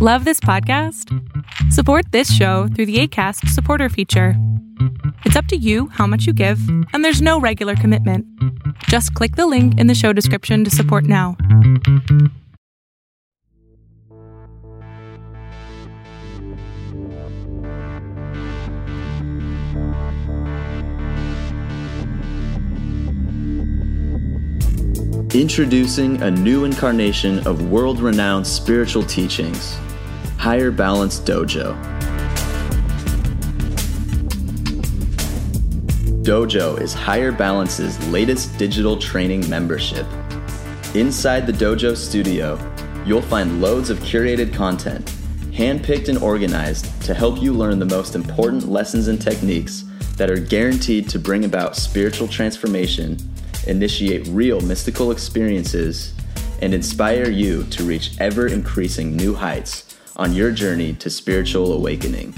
Love this podcast? Support this show through the ACAST supporter feature. It's up to you how much you give, and there's no regular commitment. Just click the link in the show description to support now. Introducing a new incarnation of world renowned spiritual teachings Higher Balance Dojo. Dojo is Higher Balance's latest digital training membership. Inside the Dojo studio, you'll find loads of curated content, handpicked and organized to help you learn the most important lessons and techniques that are guaranteed to bring about spiritual transformation initiate real mystical experiences, and inspire you to reach ever increasing new heights on your journey to spiritual awakening.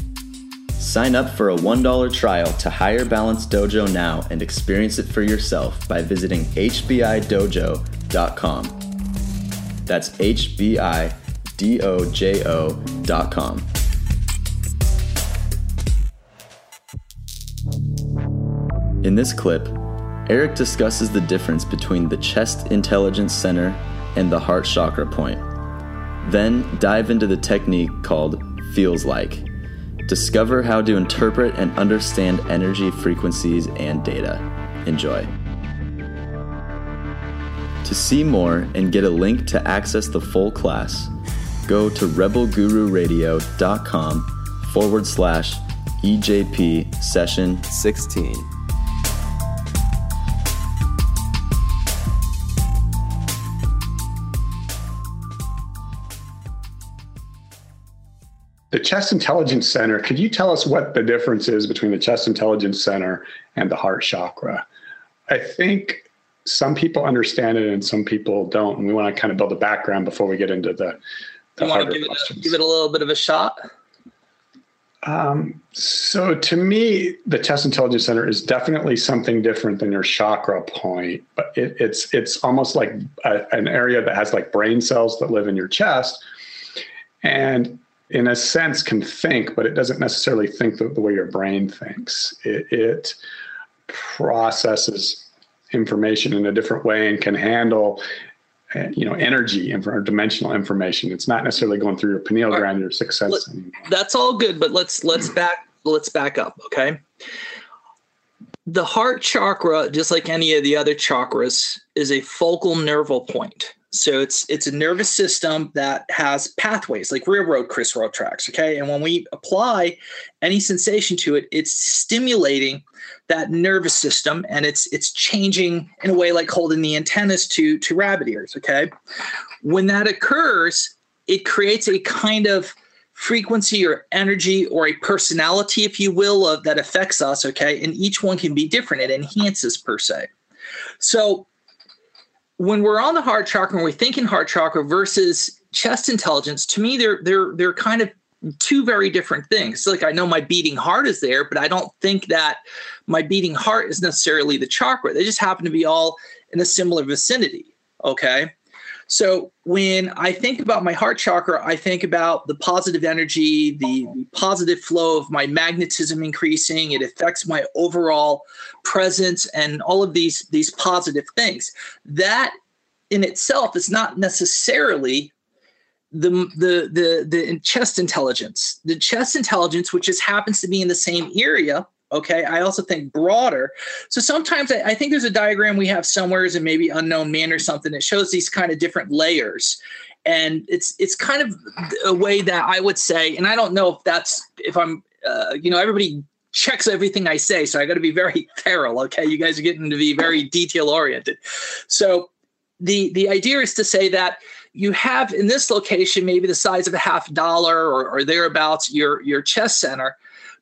Sign up for a $1 trial to Higher Balance Dojo now and experience it for yourself by visiting hbidojo.com. That's hbidojo.com. In this clip, Eric discusses the difference between the chest intelligence center and the heart chakra point. Then dive into the technique called feels like. Discover how to interpret and understand energy frequencies and data. Enjoy. To see more and get a link to access the full class, go to rebelgururadio.com forward slash EJP session 16. The Chest Intelligence Center, could you tell us what the difference is between the Chest Intelligence Center and the heart chakra? I think some people understand it and some people don't. And we want to kind of build a background before we get into the, the you want to give it, a, give it a little bit of a shot? Um, so to me, the chest intelligence center is definitely something different than your chakra point, but it, it's it's almost like a, an area that has like brain cells that live in your chest, and in a sense can think, but it doesn't necessarily think the, the way your brain thinks. It, it, processes information in a different way and can handle uh, you know energy and dimensional information. It's not necessarily going through your pineal gland your sixth sense that's all good but let's let's back let's back up okay? The heart chakra just like any of the other chakras is a focal nerval point so it's it's a nervous system that has pathways like railroad crisscross tracks. Okay, and when we apply any sensation to it, it's stimulating that nervous system, and it's it's changing in a way like holding the antennas to to rabbit ears. Okay, when that occurs, it creates a kind of frequency or energy or a personality, if you will, of that affects us. Okay, and each one can be different. It enhances per se. So when we're on the heart chakra and we're thinking heart chakra versus chest intelligence, to me, they're they're they're kind of two very different things. like I know my beating heart is there, but I don't think that my beating heart is necessarily the chakra. They just happen to be all in a similar vicinity. Okay. So when I think about my heart chakra, I think about the positive energy, the, the, positive flow of my magnetism increasing. It affects my overall presence and all of these these positive things. That in itself is not necessarily the the the the chest intelligence. The chest intelligence, which just happens to be in the same area, Okay. I also think broader. So sometimes I, I, think there's a diagram we have somewhere is and maybe unknown man or something that shows these kind of different layers. And it's it's kind of a way that I would say, and I don't know if that's if I'm uh, you know, everybody checks everything I say. So I got to be very thorough. Okay. You guys are getting to be very detail oriented. So the the idea is to say that you have in this location maybe the size of a half dollar or, or thereabouts your your chest center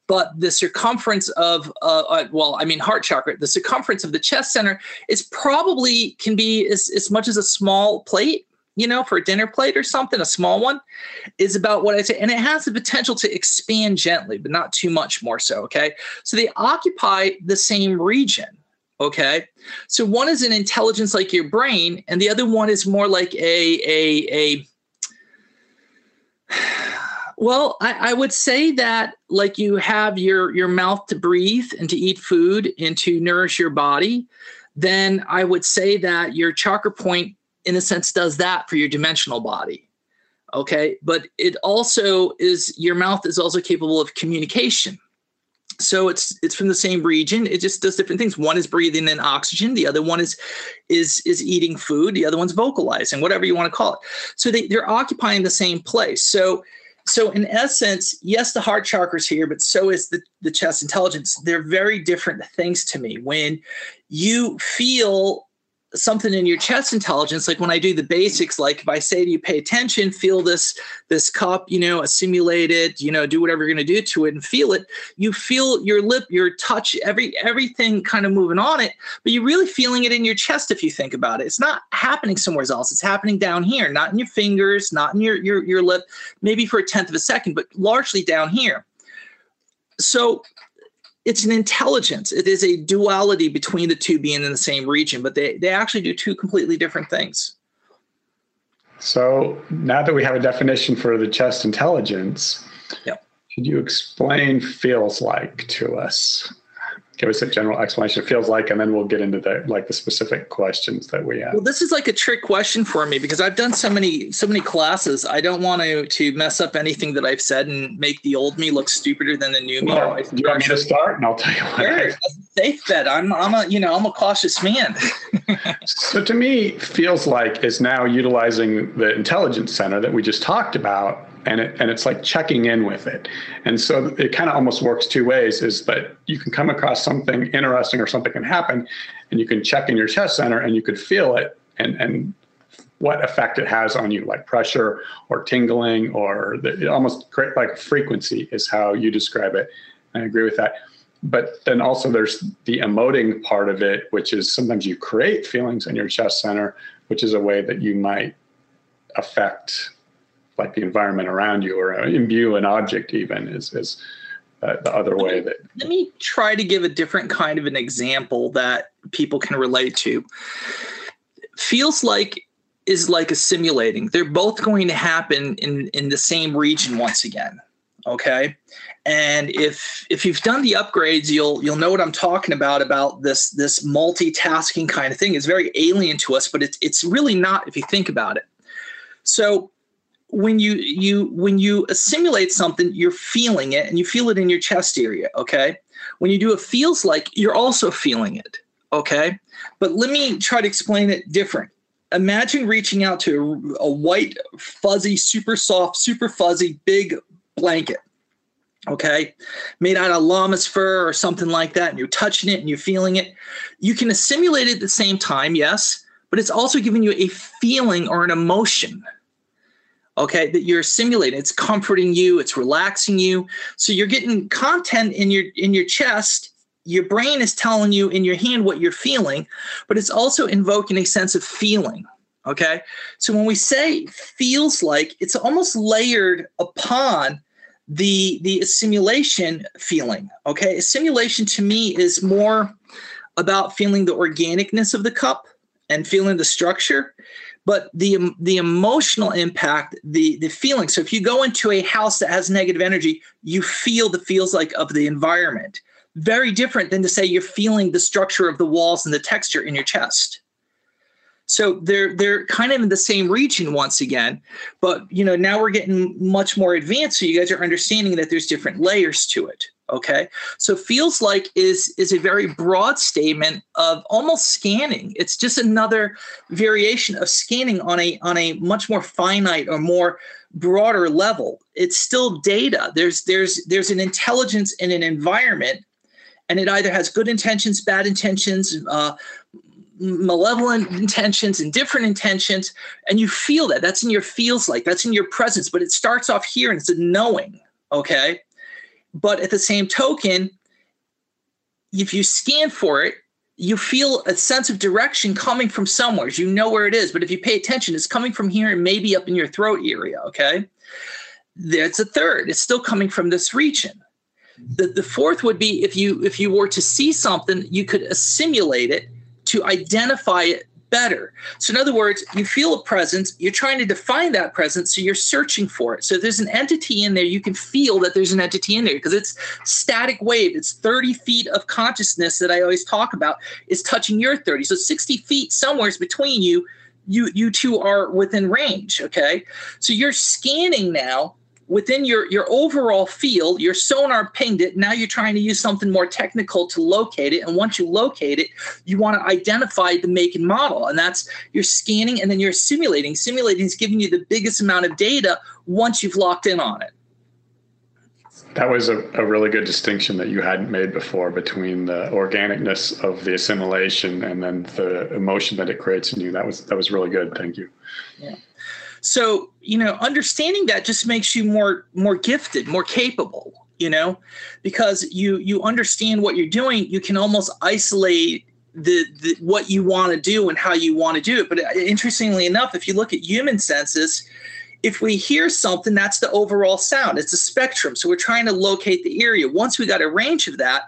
but the circumference of uh, uh, well i mean heart chakra the circumference of the chest center is probably can be as, as much as a small plate you know for a dinner plate or something a small one is about what i say and it has the potential to expand gently but not too much more so okay? So they occupy the same region okay? So one is an intelligence like your brain and the other one is more like a a a Well, I, I, would say that like you have your your mouth to breathe and to eat food and to nourish your body, then I would say that your chakra point, in a sense, does that for your dimensional body. Okay, but it also is your mouth is also capable of communication. So it's it's from the same region. It just does different things. One is breathing in oxygen. The other one is is is eating food. The other one's vocalizing whatever you want to call it. So they, they're occupying the same place. So so in essence yes the heart chakra is here but so is the, the chest intelligence. They're very different things to me. When you feel something in your chest intelligence like when i do the basics like if i say to you pay attention feel this this cup you know assimilate it you know do whatever you're going to do to it and feel it you feel your lip your touch every everything kind of moving on it but you're really feeling it in your chest if you think about it. It's not happening somewhere else. It's happening down here not in your fingers not in your your, your lip maybe for a tenth of a second but largely down here. So it's an intelligence. It is a duality between the two being in the same region, but they, they actually do two completely different things. So now that we have a definition for the chest intelligence, yep. could you explain feels like to us? Give us a general explanation. It feels like and then we'll get into the like the specific questions that we have well this is like a trick question for me because i've done so many so many classes. I don't want to to mess up anything that i've said and make the old me look stupider than the new me. Well, do you want me to start? And i'll tell you what sure, safe bet i'm i'm a you know i'm a cautious man. So to me feels like is now utilizing the intelligence center that we just talked about and it and it's like checking in with it. And so it kind of almost works two ways is that you can come across something interesting or something can happen and you can check in your chest center and you could feel it and and what effect it has on you like pressure or tingling or the, almost like frequency is how you describe it. I agree with that. But then also there's the emoting part of it which is sometimes you create feelings in your chest center which is a way that you might affect like the environment around you or imbue an object even is, is uh, the other way that let me try to give a different kind of an example that people can relate to. Feels like is like assimilating they're both going to happen in in the same region once again okay? And if if you've done the upgrades you'll you'll know what i'm talking about about this this multitasking kind of thing. Is very alien to us but it's it's really not if you think about it. So when you you when you assimilate something you're feeling it and you feel it in your chest area okay? When you do it feels like you're also feeling it okay? But let me try to explain it different. Imagine reaching out to a, a white fuzzy super soft super fuzzy big blanket okay? Made out of llama's fur or something like that and you're touching it and you're feeling it. You can assimilate it at the same time yes but it's also giving you a feeling or an emotion okay that you're simulating. It's comforting you it's relaxing you. So you're getting content in your in your chest. Your brain is telling you in your hand what you're feeling but it's also invoking a sense of feeling okay? So when we say feels like it's almost layered upon the the assimilation feeling okay? Assimilation to me is more about feeling the organicness of the cup and feeling the structure but the the emotional impact the the feeling so if you go into a house that has negative energy you feel the feels like of the environment. Very different than to say you're feeling the structure of the walls and the texture in your chest. So they're they're kind of in the same region once again but you know now we're getting much more advanced so you guys are understanding that there's different layers to it okay? So feels like is is a very broad statement of almost scanning. It's just another variation of scanning on a on a much more finite or more broader level. It's still data. There's there's there's an intelligence in an environment and it either has good intentions bad intentions uh, malevolent intentions and different intentions and you feel that. That's in your feels like. That's in your presence. But it starts off here and it's a knowing okay but at the same token, if you scan for it, you feel a sense of direction coming from somewhere. You know where it is, but if you pay attention, it's coming from here and maybe up in your throat area. Okay. That's a third. It's still coming from this region. The, the fourth would be if you if you were to see something, you could assimilate it to identify it better. So, in other words, you feel a presence, you're trying to define that presence, so you're searching for it. So, there's an entity in there, you can feel that there's an entity in there because it's static wave. It's 30 feet of consciousness that I always talk about is touching your 30. So, 60 feet somewhere is between you. You, you two are within range. Okay. So you're scanning now within your your overall field your sonar pinged it. Now you're trying to use something more technical to locate it. And once you locate it you want to identify the make and model. And that's you're scanning and then you're simulating. Simulating is giving you the biggest amount of data once you've locked in on it. That was a, a really good distinction that you hadn't made before between the organicness of the assimilation and then the emotion that it creates in you. That was that was really good. Thank you. Yeah so, you know, understanding that just makes you more more gifted, more capable, you know, because you you understand what you're doing, you can almost isolate the, the what you want to do and how you want to do it. But uh, interestingly enough, if you look at human senses, if we hear something, that's the overall sound. It's a spectrum. So we're trying to locate the area. Once we got a range of that,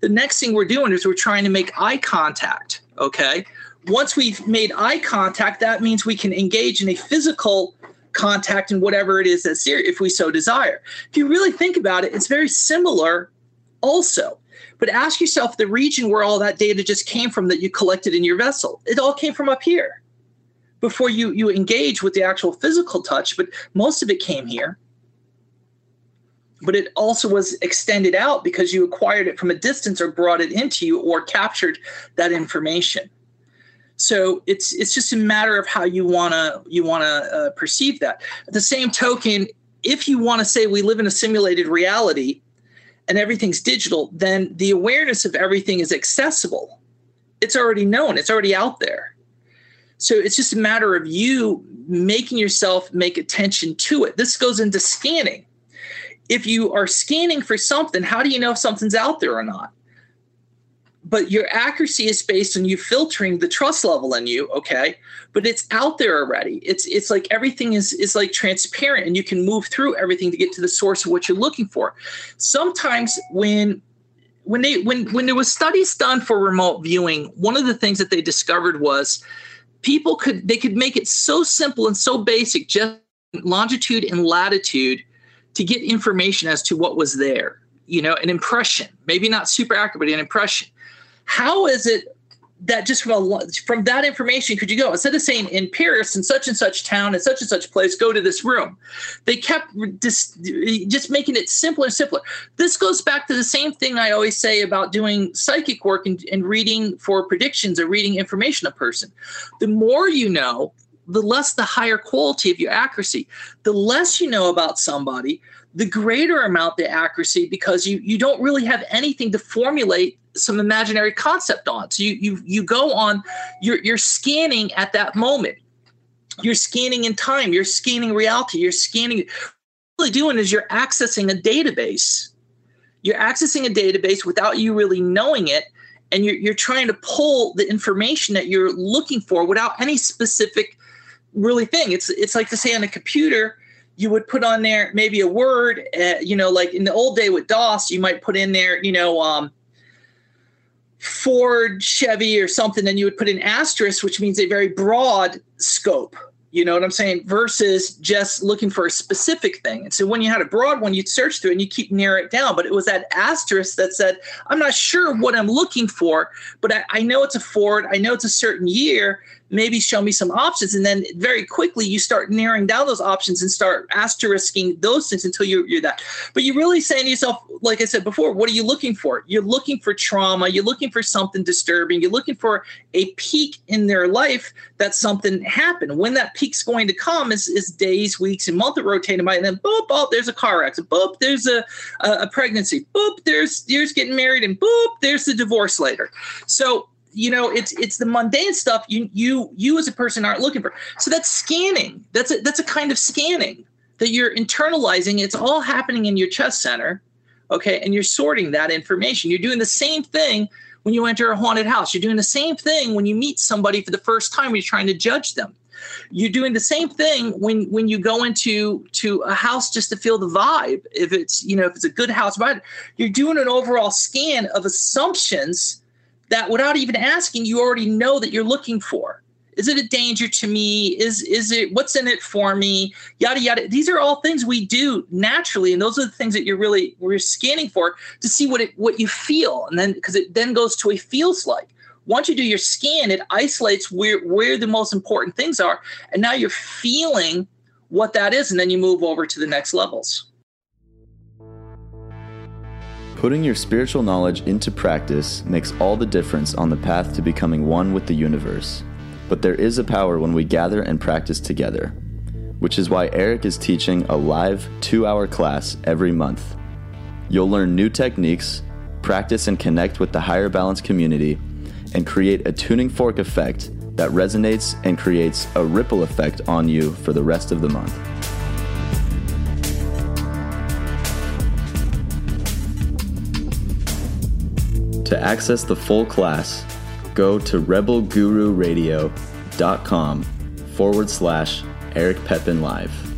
the next thing we're doing is we're trying to make eye contact. Okay once we've made eye contact, that means we can engage in a physical contact in whatever it is that's if we so desire. If you really think about it, it's very similar also. But ask yourself the region where all that data just came from that you collected in your vessel. It all came from up here before you, you engage with the actual physical touch, but most of it came here. But it also was extended out because you acquired it from a distance or brought it into you or captured that information. So it's it's just a matter of how you wanna you wanna uh, perceive that. At the same token, if you want to say we live in a simulated reality and everything's digital, then the awareness of everything is accessible. It's already known. It's already out there. So it's just a matter of you making yourself make attention to it. This goes into scanning. If you are scanning for something, how do you know if something's out there or not? But your accuracy is based on you filtering the trust level in you okay? But it's out there already. It's it's like everything is is like transparent and you can move through everything to get to the source of what you're looking for. Sometimes when when they when when there was studies done for remote viewing one of the things that they discovered was people could they could make it so simple and so basic just longitude and latitude to get information as to what was there you know an impression. Maybe not super accurate but an impression how is it that just from a, from that information could you go instead of saying in Paris in such and such town in such and such place go to this room? They kept just just making it simpler and simpler. This goes back to the same thing I always say about doing psychic work and, and reading for predictions or reading information a person. The more you know the less the higher quality of your accuracy. The less you know about somebody the greater amount the accuracy because you you don't really have anything to formulate some imaginary concept on. So you you you go on, you're you're scanning at that moment. You're scanning in time. You're scanning reality. You're scanning. You're doing is you're accessing a database. You're accessing a database without you really knowing it, and you're you're trying to pull the information that you're looking for without any specific really thing. It's it's like to say on a computer you would put on there maybe a word, uh, you know, like in the old day with DOS, you might put in there, you know, um, Ford, Chevy, or something, then you would put an asterisk, which means a very broad scope. You know what I'm saying? Versus just looking for a specific thing. And so when you had a broad one, you'd search through and you keep narrow it down. But it was that asterisk that said, I'm not sure what I'm looking for, but I, I know it's a Ford. I know it's a certain year maybe show me some options. And then very quickly you start narrowing down those options and start asterisking those things until you're, you're that. But you're really saying to yourself like i said before what are you looking for? You're looking for trauma. You're looking for something disturbing. You're looking for a peak in their life that something happened. When that peak's going to come is, is days weeks and months rotating by. And then boop oh there's a car accident. Boop there's a, a, a pregnancy. Boop there's years getting married. And boop there's the divorce later. So you know it's it's the mundane stuff you you you as a person aren't looking for. So that's scanning. That's a that's a kind of scanning that you're internalizing. It's all happening in your chest center okay? And you're sorting that information. You're doing the same thing when you enter a haunted house. You're doing the same thing when you meet somebody for the first time you're trying to judge them. You're doing the same thing when when you go into to a house just to feel the vibe if it's you know if it's a good house vibe. You're doing an overall scan of assumptions that without even asking, you already know that you're looking for. is it a danger to me? Is is it what's in it for me? Yada yada. These are all things we do naturally and those are the things that you're really we're scanning for to see what it what you feel. And then because it then goes to a feels like. Once you do your scan it isolates where where the most important things are and now you're feeling what that is and then you move over to the next levels Putting your spiritual knowledge into practice makes all the difference on the path to becoming one with the universe. But there is a power when we gather and practice together, which is why Eric is teaching a live two hour class every month. You'll learn new techniques, practice and connect with the higher balance community, and create a tuning fork effect that resonates and creates a ripple effect on you for the rest of the month. To access the full class, go to rebelgururadio.com forward slash Eric Pepin Live.